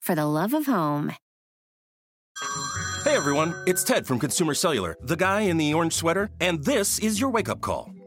for the love of home. Hey everyone, it's Ted from Consumer Cellular, the guy in the orange sweater, and this is your wake up call.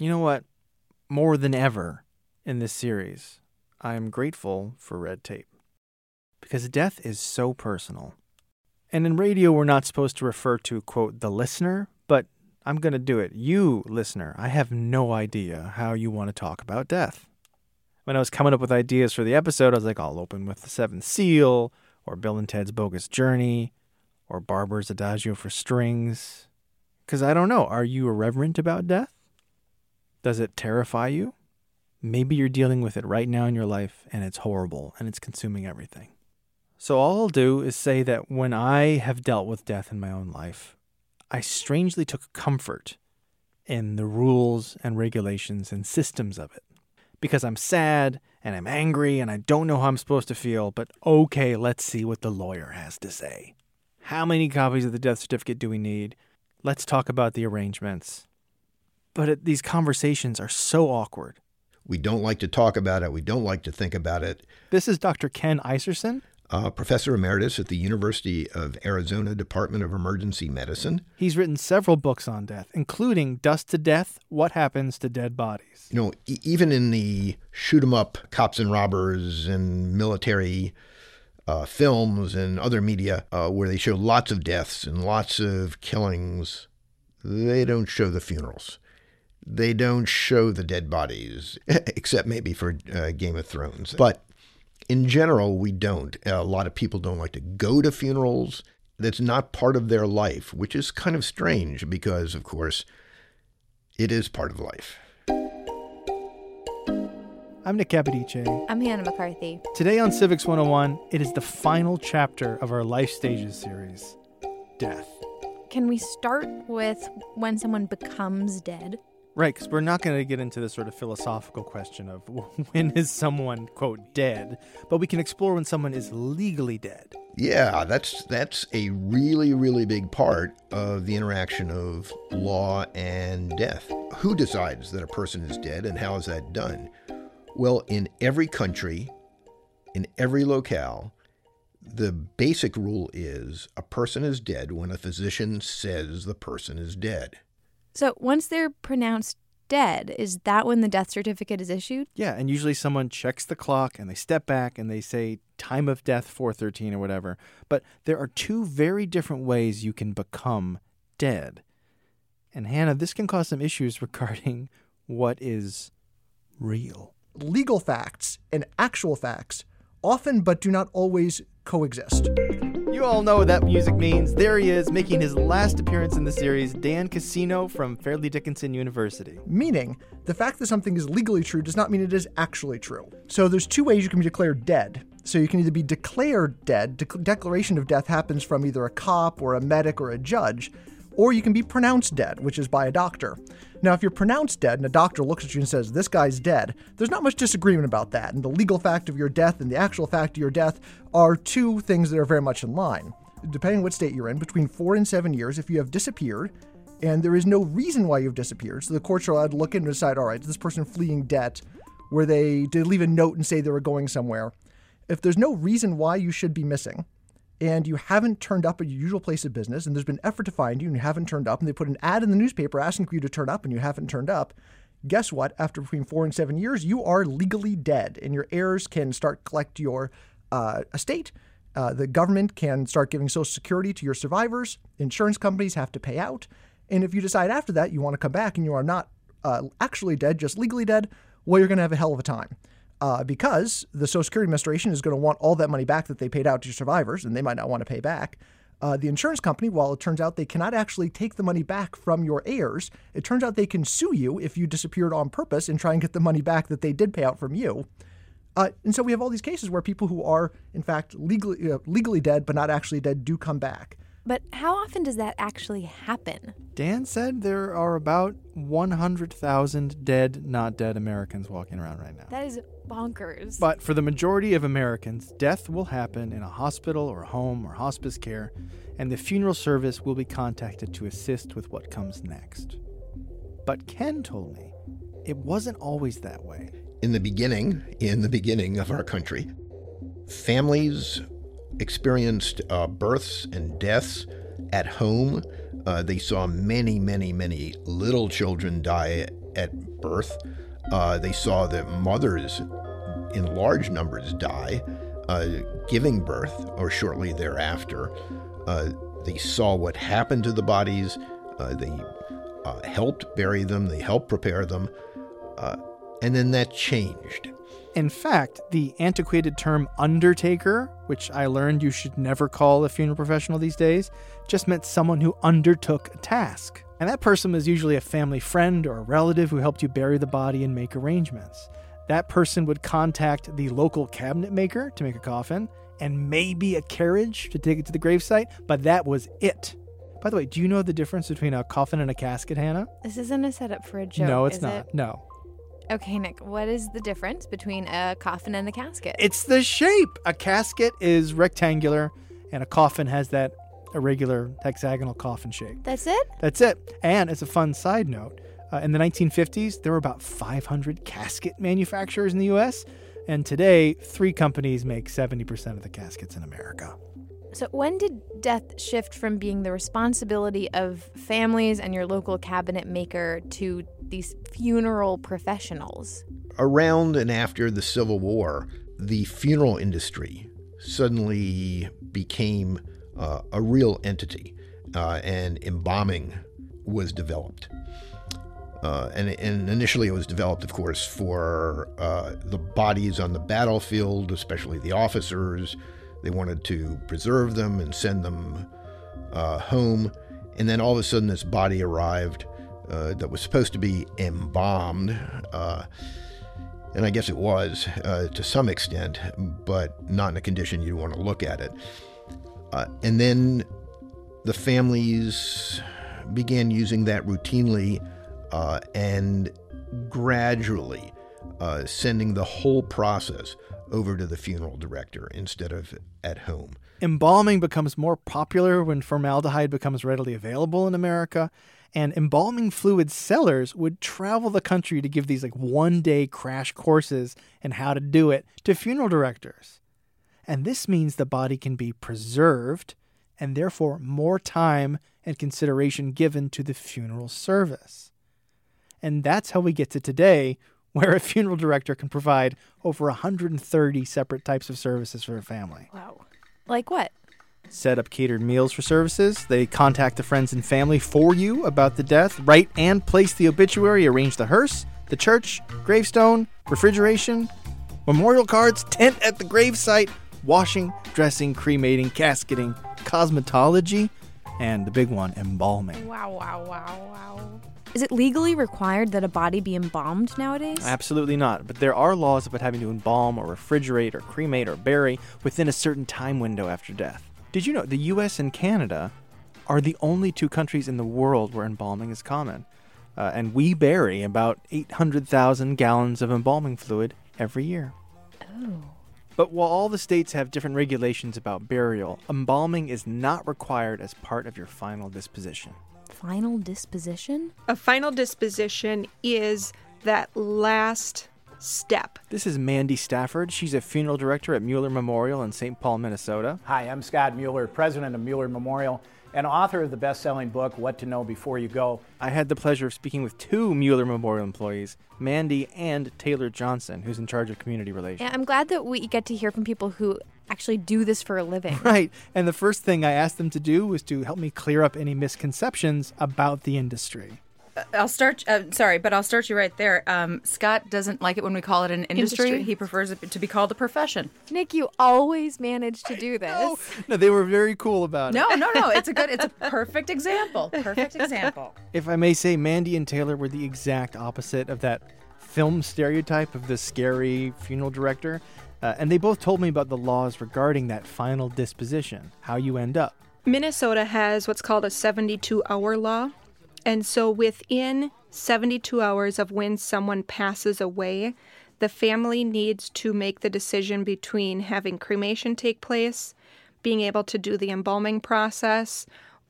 You know what? More than ever in this series, I am grateful for red tape. Because death is so personal. And in radio, we're not supposed to refer to, quote, the listener, but I'm going to do it. You, listener, I have no idea how you want to talk about death. When I was coming up with ideas for the episode, I was like, I'll open with The Seventh Seal, or Bill and Ted's Bogus Journey, or Barber's Adagio for Strings. Because I don't know, are you irreverent about death? Does it terrify you? Maybe you're dealing with it right now in your life and it's horrible and it's consuming everything. So, all I'll do is say that when I have dealt with death in my own life, I strangely took comfort in the rules and regulations and systems of it. Because I'm sad and I'm angry and I don't know how I'm supposed to feel, but okay, let's see what the lawyer has to say. How many copies of the death certificate do we need? Let's talk about the arrangements. But it, these conversations are so awkward. We don't like to talk about it. We don't like to think about it. This is Dr. Ken Iserson, Uh, professor emeritus at the University of Arizona Department of Emergency Medicine. He's written several books on death, including Dust to Death What Happens to Dead Bodies. You know, e- even in the shoot 'em up cops and robbers and military uh, films and other media uh, where they show lots of deaths and lots of killings, they don't show the funerals. They don't show the dead bodies, except maybe for uh, Game of Thrones. But in general, we don't. A lot of people don't like to go to funerals. That's not part of their life, which is kind of strange because, of course, it is part of life. I'm Nick Capodice. I'm Hannah McCarthy. Today on Civics 101, it is the final chapter of our Life Stages series Death. Can we start with when someone becomes dead? Right, because we're not going to get into the sort of philosophical question of when is someone, quote, dead, but we can explore when someone is legally dead. Yeah, that's that's a really really big part of the interaction of law and death. Who decides that a person is dead and how is that done? Well, in every country, in every locale, the basic rule is a person is dead when a physician says the person is dead. So once they're pronounced dead, is that when the death certificate is issued? Yeah, and usually someone checks the clock and they step back and they say time of death 413 or whatever. But there are two very different ways you can become dead. And Hannah, this can cause some issues regarding what is real. legal facts and actual facts often but do not always coexist. You all know what that music means. There he is, making his last appearance in the series, Dan Cassino from Fairleigh Dickinson University. Meaning, the fact that something is legally true does not mean it is actually true. So there's two ways you can be declared dead. So you can either be declared dead, de- declaration of death happens from either a cop or a medic or a judge, or you can be pronounced dead, which is by a doctor. Now, if you're pronounced dead and a doctor looks at you and says, This guy's dead, there's not much disagreement about that. And the legal fact of your death and the actual fact of your death are two things that are very much in line. Depending on what state you're in, between four and seven years, if you have disappeared and there is no reason why you've disappeared, so the courts are allowed to look in and decide, all right, this person fleeing debt? Where they did leave a note and say they were going somewhere. If there's no reason why you should be missing, and you haven't turned up at your usual place of business, and there's been effort to find you, and you haven't turned up, and they put an ad in the newspaper asking for you to turn up, and you haven't turned up, guess what? After between four and seven years, you are legally dead, and your heirs can start collect your uh, estate Uh, the government can start giving Social Security to your survivors. Insurance companies have to pay out. And if you decide after that you want to come back and you are not uh, actually dead, just legally dead, well, you're going to have a hell of a time. Uh, because the Social Security Administration is going to want all that money back that they paid out to your survivors, and they might not want to pay back. Uh, the insurance company, while it turns out they cannot actually take the money back from your heirs, it turns out they can sue you if you disappeared on purpose and try and get the money back that they did pay out from you. Uh, and so we have all these cases where people who are, in fact, legally uh, legally dead but not actually dead do come back. But how often does that actually happen? Dan said there are about 100,000 dead, not dead Americans walking around right now. That is bonkers. But for the majority of Americans, death will happen in a hospital or home or hospice care, and the funeral service will be contacted to assist with what comes next. But Ken told me it wasn't always that way. In the beginning, in the beginning of our country, families experienced uh, births and deaths at home. Uh, they saw many, many, many little children die at birth. Uh, they saw that mothers in large numbers die uh, giving birth or shortly thereafter. Uh, they saw what happened to the bodies. Uh, they helped bury them, they helped prepare them. and then that changed. In fact, the antiquated term undertaker, which I learned you should never call a funeral professional these days, just meant someone who undertook a task. And that person was usually a family friend or a relative who helped you bury the body and make arrangements. That person would contact the local cabinet maker to make a coffin and maybe a carriage to take it to the gravesite, but that was it. By the way, do you know the difference between a coffin and a casket, Hannah? This isn't a setup for a joke. No, it's not. It? No. Okay, Nick, what is the difference between a coffin and a casket? It's the shape. A casket is rectangular, and a coffin has that irregular hexagonal coffin shape. That's it? That's it. And as a fun side note, uh, in the 1950s, there were about 500 casket manufacturers in the US, and today, three companies make 70% of the caskets in America. So, when did death shift from being the responsibility of families and your local cabinet maker to these funeral professionals? Around and after the Civil War, the funeral industry suddenly became uh, a real entity, uh, and embalming was developed. Uh, and, and, initially, it was developed, of course, for uh, the bodies on the battlefield, especially the officers, they wanted to preserve them and send them uh, home. And then all of a sudden, this body arrived uh, that was supposed to be embalmed. Uh, and I guess it was uh, to some extent, but not in a condition you'd want to look at it. Uh, and then the families began using that routinely uh, and gradually sending the whole process over to the funeral director instead of at home. Embalming becomes more popular when formaldehyde becomes readily available in America, and embalming fluid sellers would travel the country to give these like one day crash courses in how to do it to funeral directors. And this means the body can be preserved and therefore more time and consideration given to the funeral service. And that's how we get to today, where a funeral director can provide over 130 separate types of services for a family. Wow. Like what? Set up catered meals for services. They contact the friends and family for you about the death, write and place the obituary, arrange the hearse, the church, gravestone, refrigeration, memorial cards, tent at the gravesite, washing, dressing, cremating, casketing, cosmetology, and the big one, embalming. Wow, wow, wow, wow. Is it legally required that a body be embalmed nowadays? Absolutely not. But there are laws about having to embalm or refrigerate or cremate or bury within a certain time window after death. Did you know the US and Canada are the only two countries in the world where embalming is common? Uh, and we bury about 800,000 gallons of embalming fluid every year. Oh. But while all the states have different regulations about burial, embalming is not required as part of your final disposition final disposition? A final disposition is that last step. This is Mandy Stafford. She's a funeral director at Mueller Memorial in St. Paul, Minnesota. Hi, I'm Scott Mueller, president of Mueller Memorial and author of the best selling book, What to Know Before You Go. I had the pleasure of speaking with two Mueller Memorial employees, Mandy and Taelor Johnson, who's in charge of community relations. Yeah, I'm glad that we get to hear from people who actually do this for a living. Right. And the first thing I asked them to do was to help me clear up any misconceptions about the industry. I'll start. Uh, sorry, but I'll start you right there. Um, Scott doesn't like it when we call it an industry. Industry. He prefers it to be called a profession. Nick, you always manage to do this. No, they were very cool about it. No, no, no. It's a good. It's a perfect example. Perfect example. If I may say, Mandy and Taelor were the exact opposite of that film stereotype of the scary funeral director. Uh, and they both told me about the laws regarding that final disposition, how you end up. Minnesota has what's called a 72 hour law. And so within 72 hours of when someone passes away, the family needs to make the decision between having cremation take place, being able to do the embalming process,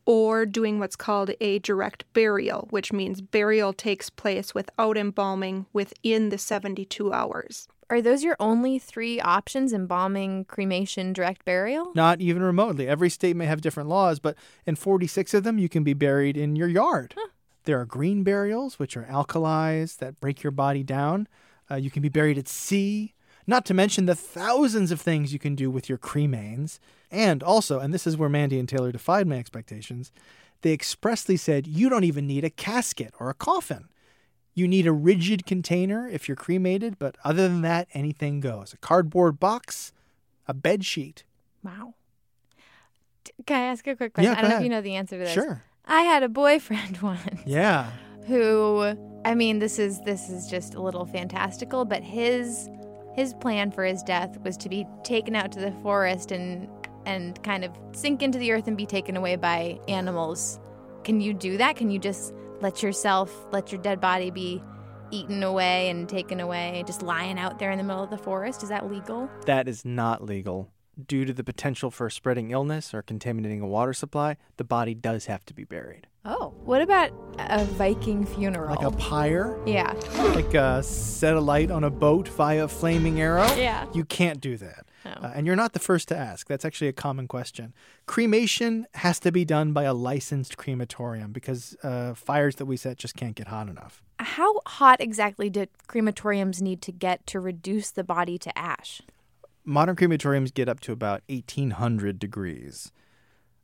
or doing what's called a direct burial, which means burial takes place without embalming within the 72 hours. Are those your only three options embalming, cremation, direct burial? Not even remotely. Every state may have different laws, but in 46 of them, you can be buried in your yard. There are green burials, which are alkalis that break your body down. Uh, you can be buried at sea, not to mention the thousands of things you can do with your cremains. And also, and this is where Mandy and Taelor defied my expectations, they expressly said you don't even need a casket or a coffin. You need a rigid container if you're cremated, but other than that, anything goes. A cardboard box, a bed sheet. Wow. Can I ask a quick question? Yeah, I don't know if you know the answer to this. Sure. I had a boyfriend once Yeah. who I mean this is this is just a little fantastical, but his his plan for his death was to be taken out to the forest and and kind of sink into the earth and be taken away by animals. Can you do that? Can you just let yourself let your dead body be eaten away and taken away just lying out there in the middle of the forest? Is that legal? That is not legal. Due to the potential for spreading illness or contaminating a water supply, the body does have to be buried. Oh, what about a Viking funeral? Like a pyre? Yeah. Like uh, set a light on a boat via a flaming arrow? Yeah. You can't do that. Oh. Uh, and you're not the first to ask. That's actually a common question. Cremation has to be done by a licensed crematorium because uh, fires that we set just can't get hot enough. How hot exactly do crematoriums need to get to reduce the body to ash? Modern crematoriums get up to about 1800 degrees.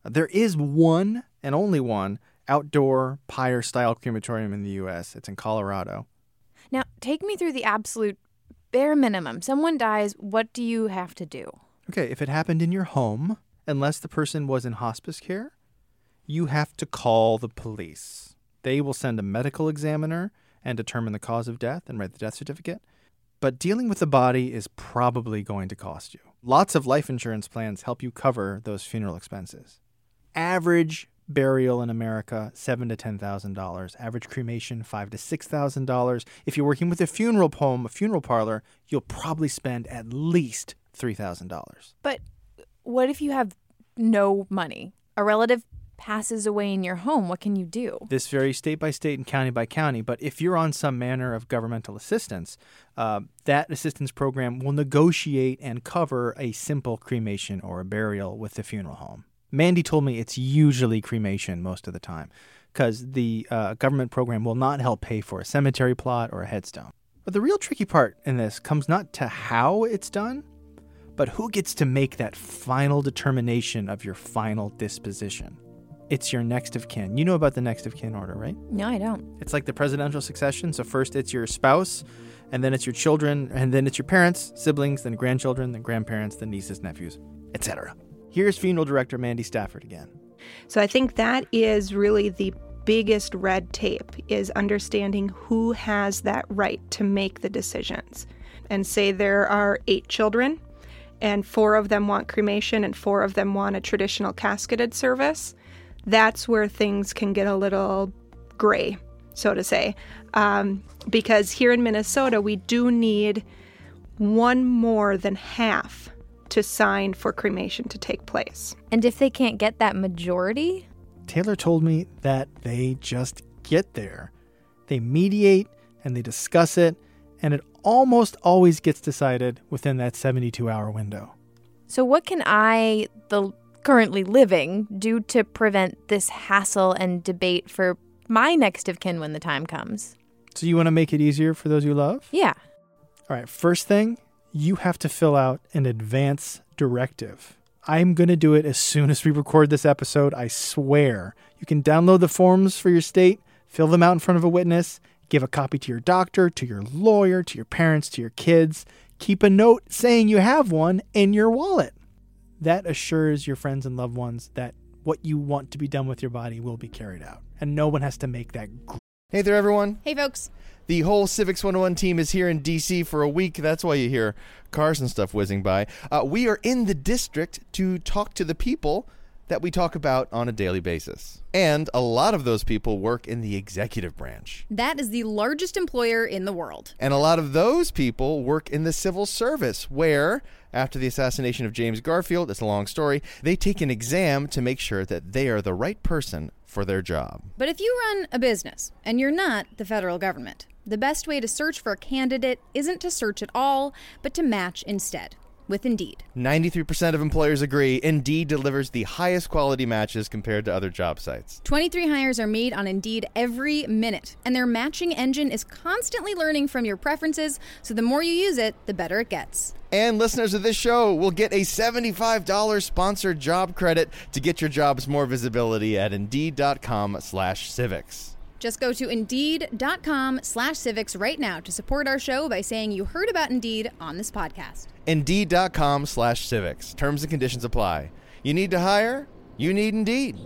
There is one and only one outdoor pyre style crematorium in the US. It's in Colorado. Now, take me through the absolute bare minimum. Someone dies, what do you have to do? Okay, if it happened in your home, unless the person was in hospice care, you have to call the police. They will send a medical examiner and determine the cause of death and write the death certificate. But dealing with the body is probably going to cost you. Lots of life insurance plans help you cover those funeral expenses. Average burial in America, seven to ten thousand dollars. Average cremation, five to six thousand dollars. If you're working with a funeral home, a funeral parlor, you'll probably spend at least three thousand dollars. But what if you have no money? A relative passes away in your home. What can you do? This varies state by state and county by county, but if you're on some manner of governmental assistance, uh, that assistance program will negotiate and cover a simple cremation or a burial with the funeral home. Mandy told me it's usually cremation most of the time because the uh, government program will not help pay for a cemetery plot or a headstone. But the real tricky part in this comes not to how it's done, but who gets to make that final determination of your final disposition. It's your next of kin. You know about the next of kin order, right? No, I don't. It's like the presidential succession. So first it's your spouse, and then it's your children, and then it's your parents, siblings, then grandchildren, then grandparents, then nieces, nephews, etc. Here's funeral director Mandy Stafford again. So I think that is really the biggest red tape is understanding who has that right to make the decisions. And say there are 8 children and 4 of them want cremation and 4 of them want a traditional casketed service. That's where things can get a little gray, so to say. Um, because here in Minnesota, we do need one more than half to sign for cremation to take place. And if they can't get that majority, Taelor told me that they just get there. They mediate and they discuss it, and it almost always gets decided within that 72 hour window. so what can I, the currently living, do to prevent this hassle and debate for my next of kin when the time comes? So, you want to make it easier for those you love? Yeah. All right, first thing, you have to fill out an advance directive. I'm going to do it as soon as we record this episode, I swear. You can download the forms for your state, fill them out in front of a witness, give a copy to your doctor, to your lawyer, to your parents, to your kids. Keep a note saying you have one in your wallet. That assures your friends and loved ones that what you want to be done with your body will be carried out. And no one has to make that. Hey there, everyone. Hey, folks. The whole Civics 101 team is here in DC for a week. That's why you hear cars and stuff whizzing by. Uh, we are in the district to talk to the people that we talk about on a daily basis. And a lot of those people work in the executive branch. That is the largest employer in the world. And a lot of those people work in the civil service, where, after the assassination of James Garfield, it's a long story, they take an exam to make sure that they are the right person for their job. But if you run a business and you're not the federal government, the best way to search for a candidate isn't to search at all, but to match instead with Indeed. 93% of employers agree Indeed delivers the highest quality matches compared to other job sites. 23 hires are made on Indeed every minute, and their matching engine is constantly learning from your preferences, so the more you use it, the better it gets. And listeners of this show will get a $75 sponsored job credit to get your jobs more visibility at Indeed.com slash civics. Just go to Indeed.com slash civics right now to support our show by saying you heard about Indeed on this podcast. Indeed.com slash civics. Terms and conditions apply. You need to hire? You need Indeed.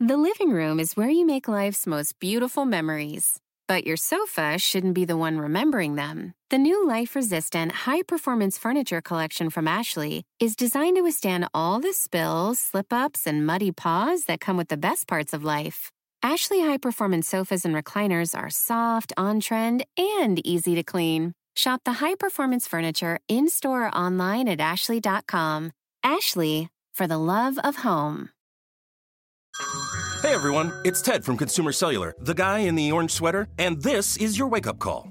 The living room is where you make life's most beautiful memories. But your sofa shouldn't be the one remembering them. The new life resistant, high performance furniture collection from Ashley is designed to withstand all the spills, slip ups, and muddy paws that come with the best parts of life. Ashley high performance sofas and recliners are soft, on trend, and easy to clean. Shop the high performance furniture in store or online at Ashley.com. Ashley, for the love of home. Hey everyone, it's Ted from Consumer Cellular, the guy in the orange sweater, and this is your wake up call.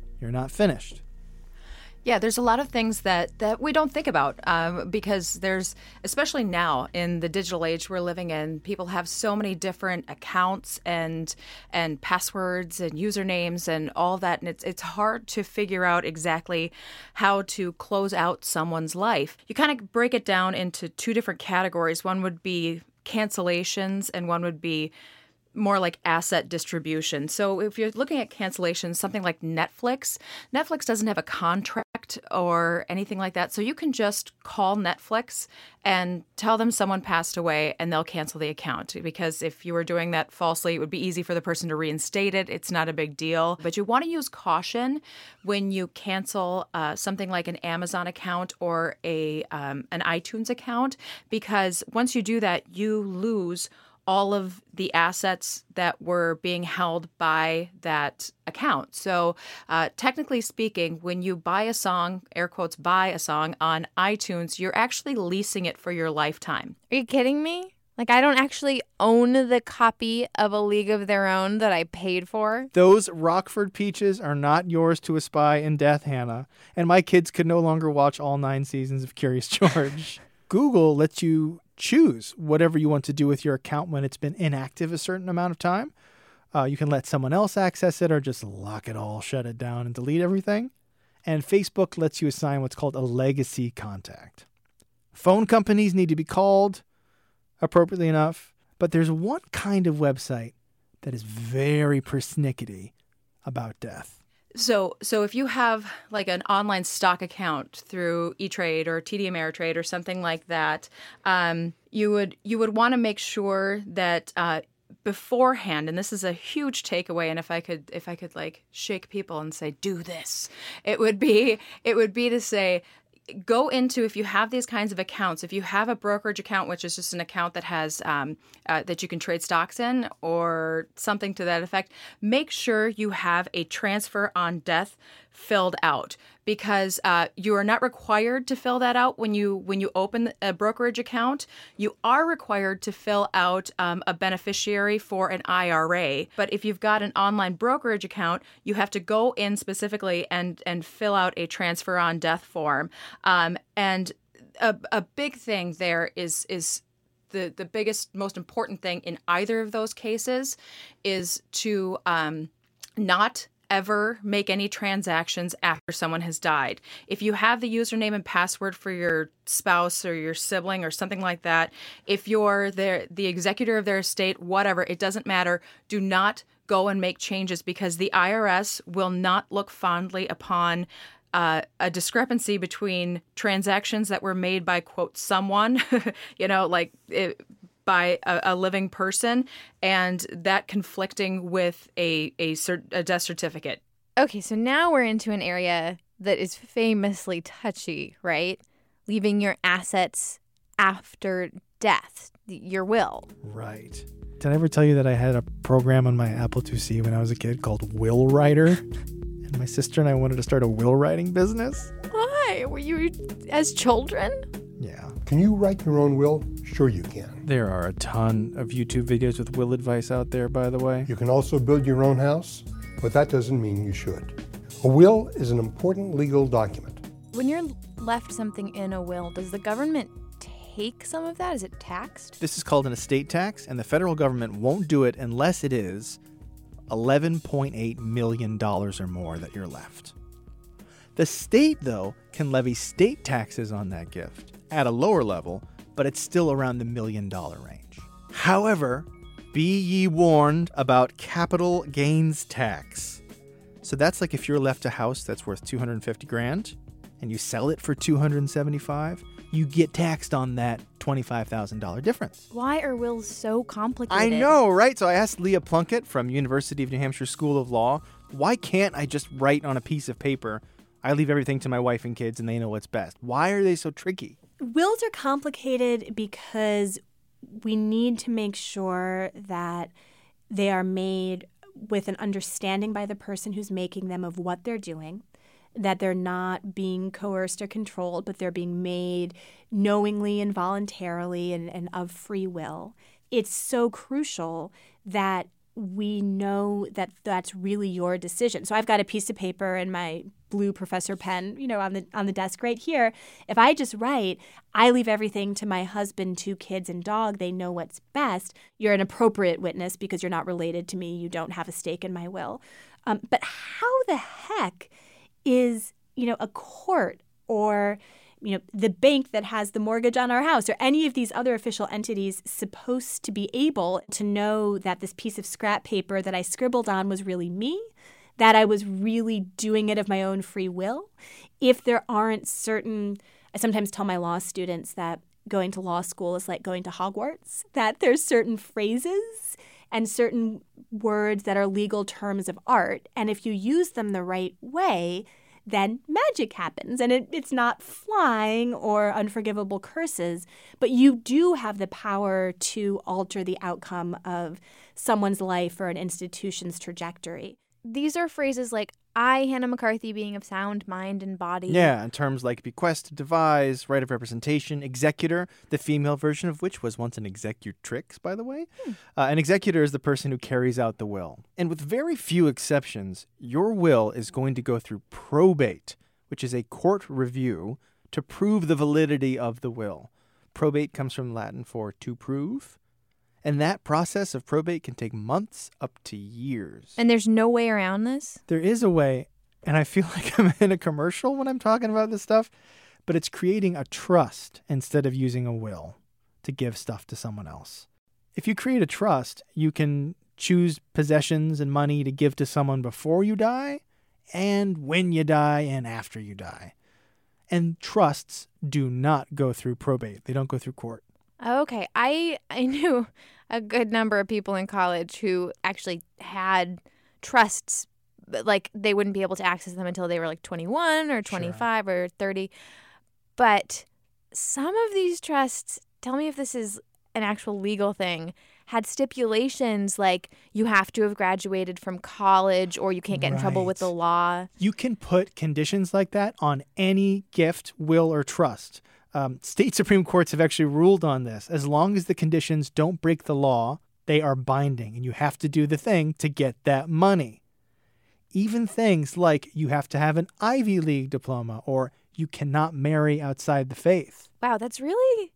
you're not finished. Yeah, there's a lot of things that, that we don't think about um, because there's, especially now in the digital age we're living in, people have so many different accounts and and passwords and usernames and all that, and it's it's hard to figure out exactly how to close out someone's life. You kind of break it down into two different categories. One would be cancellations, and one would be more like asset distribution. So if you're looking at cancellations, something like Netflix, Netflix doesn't have a contract or anything like that. So you can just call Netflix and tell them someone passed away and they'll cancel the account. Because if you were doing that falsely, it would be easy for the person to reinstate it. It's not a big deal. But you want to use caution when you cancel uh, something like an Amazon account or a um, an iTunes account, because once you do that, you lose all of the assets that were being held by that account. So, uh, technically speaking, when you buy a song, air quotes, buy a song on iTunes, you're actually leasing it for your lifetime. Are you kidding me? Like, I don't actually own the copy of A League of Their Own that I paid for. Those Rockford peaches are not yours to espy in death, Hannah. And my kids could no longer watch all nine seasons of Curious George. Google lets you choose whatever you want to do with your account when it's been inactive a certain amount of time. Uh, you can let someone else access it or just lock it all, shut it down, and delete everything. And Facebook lets you assign what's called a legacy contact. Phone companies need to be called appropriately enough, but there's one kind of website that is very persnickety about death. So, so if you have like an online stock account through E-Trade or TD Ameritrade or something like that, um, you would you would want to make sure that uh, beforehand, and this is a huge takeaway. And if I could if I could like shake people and say do this, it would be it would be to say go into if you have these kinds of accounts if you have a brokerage account which is just an account that has um, uh, that you can trade stocks in or something to that effect make sure you have a transfer on death filled out because uh, you are not required to fill that out when you when you open a brokerage account. You are required to fill out um, a beneficiary for an IRA, but if you've got an online brokerage account, you have to go in specifically and and fill out a transfer on death form. Um, and a, a big thing there is is the the biggest most important thing in either of those cases is to um, not ever make any transactions after someone has died. If you have the username and password for your spouse or your sibling or something like that, if you're the the executor of their estate, whatever, it doesn't matter. Do not go and make changes because the IRS will not look fondly upon uh, a discrepancy between transactions that were made by quote someone, you know, like it, by a, a, living person, and that conflicting with a a, cert, a death certificate. Okay, so now we're into an area that is famously touchy, right? Leaving your assets after death, your will. Right. Did I ever tell you that I had a program on my Apple IIc when I was a kid called Will Writer? and my sister and I wanted to start a will writing business. Why? Were you as children? Yeah. Can you write your own will? Sure, you can. There are a ton of YouTube videos with will advice out there, by the way. You can also build your own house, but that doesn't mean you should. A will is an important legal document. When you're left something in a will, does the government take some of that? Is it taxed? This is called an estate tax, and the federal government won't do it unless it is $11.8 million or more that you're left. The state, though, can levy state taxes on that gift at a lower level, but it's still around the million dollar range. However, be ye warned about capital gains tax. So that's like if you're left a house that's worth 250 grand and you sell it for 275, you get taxed on that $25,000 difference. Why are wills so complicated? I know, right? So I asked Leah Plunkett from University of New Hampshire School of Law, why can't I just write on a piece of paper, I leave everything to my wife and kids and they know what's best? Why are they so tricky? Wills are complicated because we need to make sure that they are made with an understanding by the person who's making them of what they're doing that they're not being coerced or controlled, but they're being made knowingly and voluntarily and, and of free will. It's so crucial that we know that that's really your decision. So I've got a piece of paper and my blue professor pen, you know, on the on the desk right here. If I just write, I leave everything to my husband, two kids and dog. They know what's best. You're an appropriate witness because you're not related to me. You don't have a stake in my will. Um, but how the heck is, you know, a court or you know the bank that has the mortgage on our house or any of these other official entities supposed to be able to know that this piece of scrap paper that I scribbled on was really me that I was really doing it of my own free will if there aren't certain I sometimes tell my law students that going to law school is like going to Hogwarts that there's certain phrases and certain words that are legal terms of art. And if you use them the right way, then magic happens. And it, it's not flying or unforgivable curses, but you do have the power to alter the outcome of someone's life or an institution's trajectory. These are phrases like I, Hannah McCarthy, being of sound mind and body. Yeah, in terms like bequest, devise, right of representation, executor, the female version of which was once an executrix, by the way. Hmm. Uh, an executor is the person who carries out the will. And with very few exceptions, your will is going to go through probate, which is a court review to prove the validity of the will. Probate comes from Latin for to prove. And that process of probate can take months up to years. And there's no way around this? There is a way. And I feel like I'm in a commercial when I'm talking about this stuff, but it's creating a trust instead of using a will to give stuff to someone else. If you create a trust, you can choose possessions and money to give to someone before you die and when you die and after you die. And trusts do not go through probate, they don't go through court. Okay, I I knew a good number of people in college who actually had trusts like they wouldn't be able to access them until they were like 21 or 25 sure. or 30. But some of these trusts, tell me if this is an actual legal thing, had stipulations like you have to have graduated from college or you can't get in trouble with the law. You can put conditions like that on any gift, will, or trust. Um, state Supreme Courts have actually ruled on this. As long as the conditions don't break the law, they are binding, and you have to do the thing to get that money. Even things like you have to have an Ivy League diploma or you cannot marry outside the faith. Wow, that's really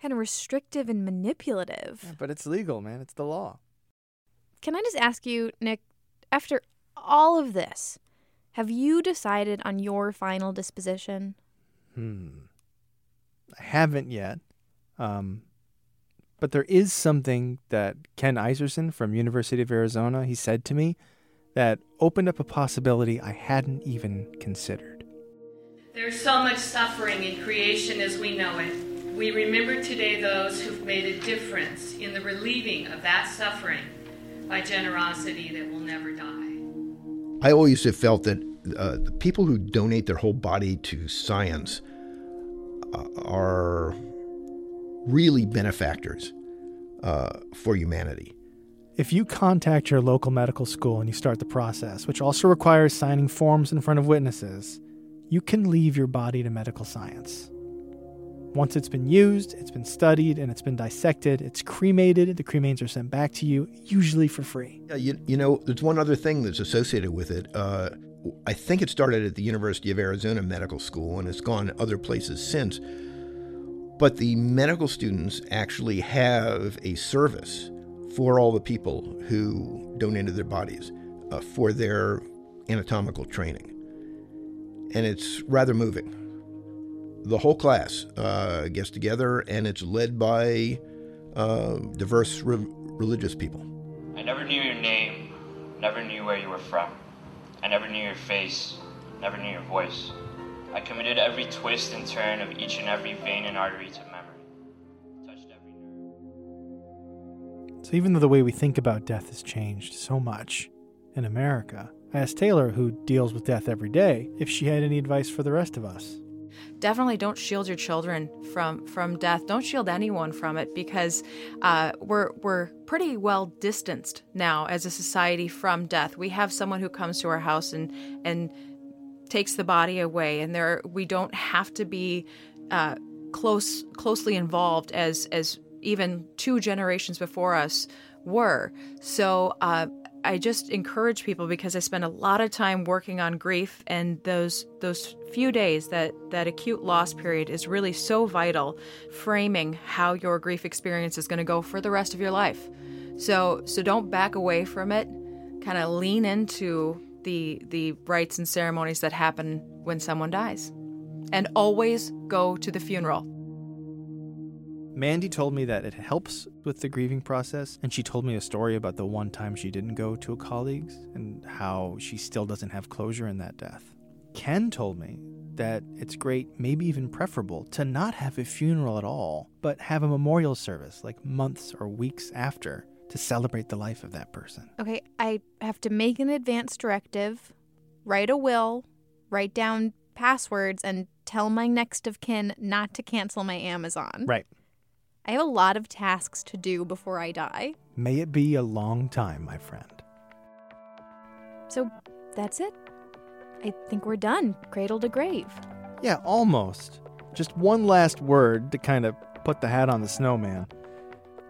kind of restrictive and manipulative. But it's legal, man. It's the law. Can I just ask you, Nick, after all of this, have you decided on your final disposition? Hmm. I haven't yet. Um, but there is something that Ken Iserson from University of Arizona, he said to me that opened up a possibility I hadn't even considered. There's so much suffering in creation as we know it. We remember today those who've made a difference in the relieving of that suffering by generosity that will never die. I always have felt that uh, the people who donate their whole body to science are really benefactors uh, for humanity. If you contact your local medical school and you start the process, which also requires signing forms in front of witnesses, you can leave your body to medical science. Once it's been used, it's been studied, and it's been dissected, it's cremated, the cremains are sent back to you, usually for free. Yeah, you, you know, there's one other thing that's associated with it. Uh, I think it started at the University of Arizona Medical School and it's gone other places since. But the medical students actually have a service for all the people who donated their bodies uh, for their anatomical training. And it's rather moving the whole class uh, gets together, and it's led by uh, diverse re- religious people. I never knew your name, never knew where you were from. I never knew your face, never knew your voice. I committed every twist and turn of each and every vein and artery to memory. Touched every nerve. So, even though the way we think about death has changed so much in America, I asked Taelor, who deals with death every day, if she had any advice for the rest of us definitely don't shield your children from from death. Don't shield anyone from it because uh, we're we're pretty well distanced now as a society from death. We have someone who comes to our house and and takes the body away, and there we don't have to be uh, close closely involved as as even two generations before us were. So uh, I just encourage people because I spend a lot of time working on grief and those those few days that that acute loss period is really so vital framing how your grief experience is going to go for the rest of your life. So so don't back away from it. Kind of lean into the the rites and ceremonies that happen when someone dies. And always go to the funeral. Mandy told me that it helps with the grieving process, and she told me a story about the one time she didn't go to a colleague's and how she still doesn't have closure in that death. Ken told me that it's great, maybe even preferable, to not have a funeral at all, but have a memorial service like months or weeks after to celebrate the life of that person. Okay, I have to make an advance directive, write a will, write down passwords, and tell my next of kin not to cancel my Amazon. Right. I have a lot of tasks to do before I die. May it be a long time, my friend. So that's it. I think we're done, cradle to grave. Yeah, almost. Just one last word to kind of put the hat on the snowman.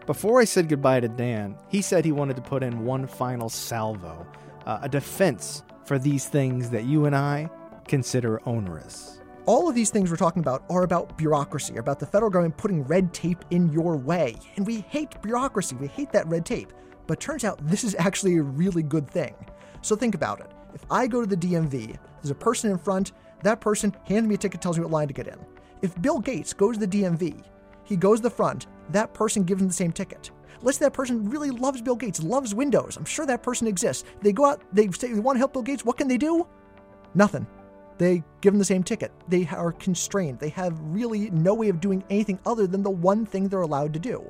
Before I said goodbye to Dan, he said he wanted to put in one final salvo, uh, a defense for these things that you and I consider onerous all of these things we're talking about are about bureaucracy, about the federal government putting red tape in your way. And we hate bureaucracy, we hate that red tape. But turns out this is actually a really good thing. So think about it. If I go to the DMV, there's a person in front, that person hands me a ticket, tells me what line to get in. If Bill Gates goes to the DMV, he goes to the front, that person gives him the same ticket. Let's say that person really loves Bill Gates, loves Windows. I'm sure that person exists. They go out, they say they want to help Bill Gates. What can they do? Nothing. They give them the same ticket. They are constrained. They have really no way of doing anything other than the one thing they're allowed to do.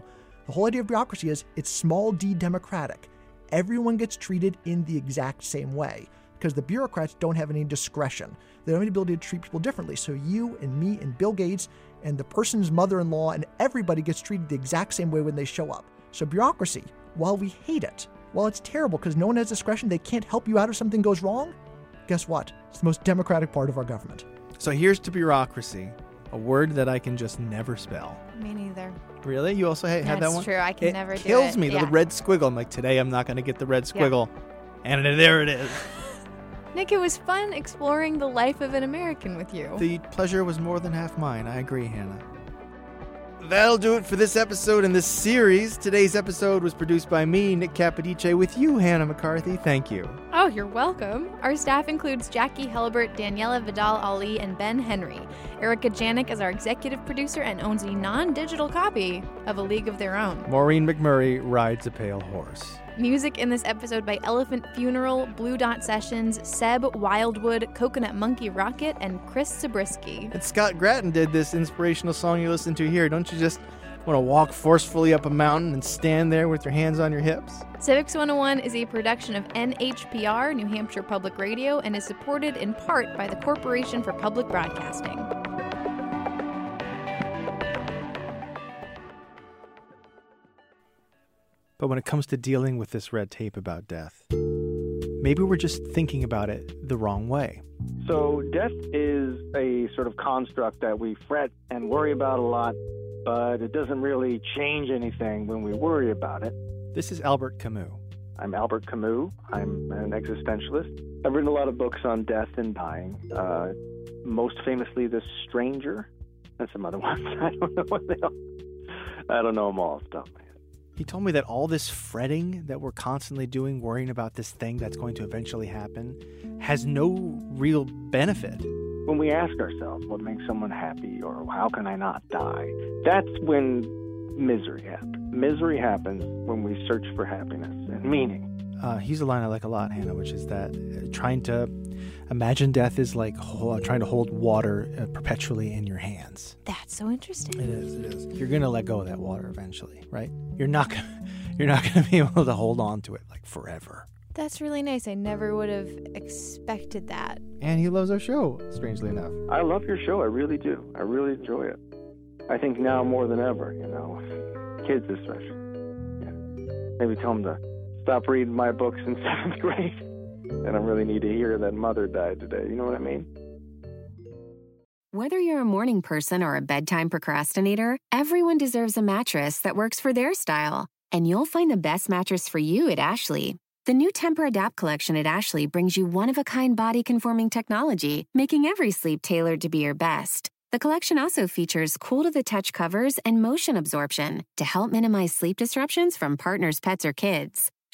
The whole idea of bureaucracy is it's small d democratic. Everyone gets treated in the exact same way because the bureaucrats don't have any discretion. They don't have the ability to treat people differently. So you and me and Bill Gates and the person's mother in law and everybody gets treated the exact same way when they show up. So, bureaucracy, while we hate it, while it's terrible because no one has discretion, they can't help you out if something goes wrong, guess what? It's the most democratic part of our government. So here's to bureaucracy, a word that I can just never spell. Me neither. Really? You also ha- had that one? That's true. I can it never do kills it. Kills me. Yeah. The red squiggle. I'm like, today I'm not going to get the red Yeah. squiggle. And there it is. Nick, it was fun exploring the life of an American with you. The pleasure was more than half mine. I agree, Hannah. That'll do it for this episode in this series. Today's episode was produced by me, Nick Capodice, with you, Hannah McCarthy. Thank you. Oh, you're welcome. Our staff includes Jackie Helbert, Daniela Vidal Allee, and Ben Henry. Erica Janik is our executive producer and owns a non digital copy of A League of Their Own. Maureen McMurray rides a pale horse. Music in this episode by Elephant Funeral, Blue Dot Sessions, Seb Wildwood, Coconut Monkey Rocket, and Chris Zabriskie. And Scott Grattan did this inspirational song you listen to here. Don't you just want to walk forcefully up a mountain and stand there with your hands on your hips? Civics 101 is a production of NHPR, New Hampshire Public Radio, and is supported in part by the Corporation for Public Broadcasting. But when it comes to dealing with this red tape about death, maybe we're just thinking about it the wrong way. So, death is a sort of construct that we fret and worry about a lot, but it doesn't really change anything when we worry about it. This is Albert Camus. I'm Albert Camus. I'm an existentialist. I've written a lot of books on death and dying, uh, most famously, The Stranger, and some other ones. I don't know what they are. I don't know them all off the top of my head. He told me that all this fretting that we're constantly doing, worrying about this thing that's going to eventually happen, has no real benefit. When we ask ourselves what makes someone happy or how can I not die, that's when misery happens. Misery happens when we search for happiness and meaning. Uh, he's a line I like a lot, Hannah, which is that uh, trying to imagine death is like ho- trying to hold water uh, perpetually in your hands. That's so interesting. It is. It is. You're gonna let go of that water eventually, right? You're not gonna. You're not gonna be able to hold on to it like forever. That's really nice. I never would have expected that. And he loves our show, strangely enough. I love your show. I really do. I really enjoy it. I think now more than ever, you know, kids especially. Yeah. Maybe tell them to stop reading my books in seventh grade. And I really need to hear that mother died today. You know what I mean? Whether you're a morning person or a bedtime procrastinator, everyone deserves a mattress that works for their style. And you'll find the best mattress for you at Ashley. The new Tempur-Adapt collection at Ashley brings you one of a kind body conforming technology, making every sleep tailored to be your best. The collection also features cool to the touch covers and motion absorption to help minimize sleep disruptions from partners, pets, or kids.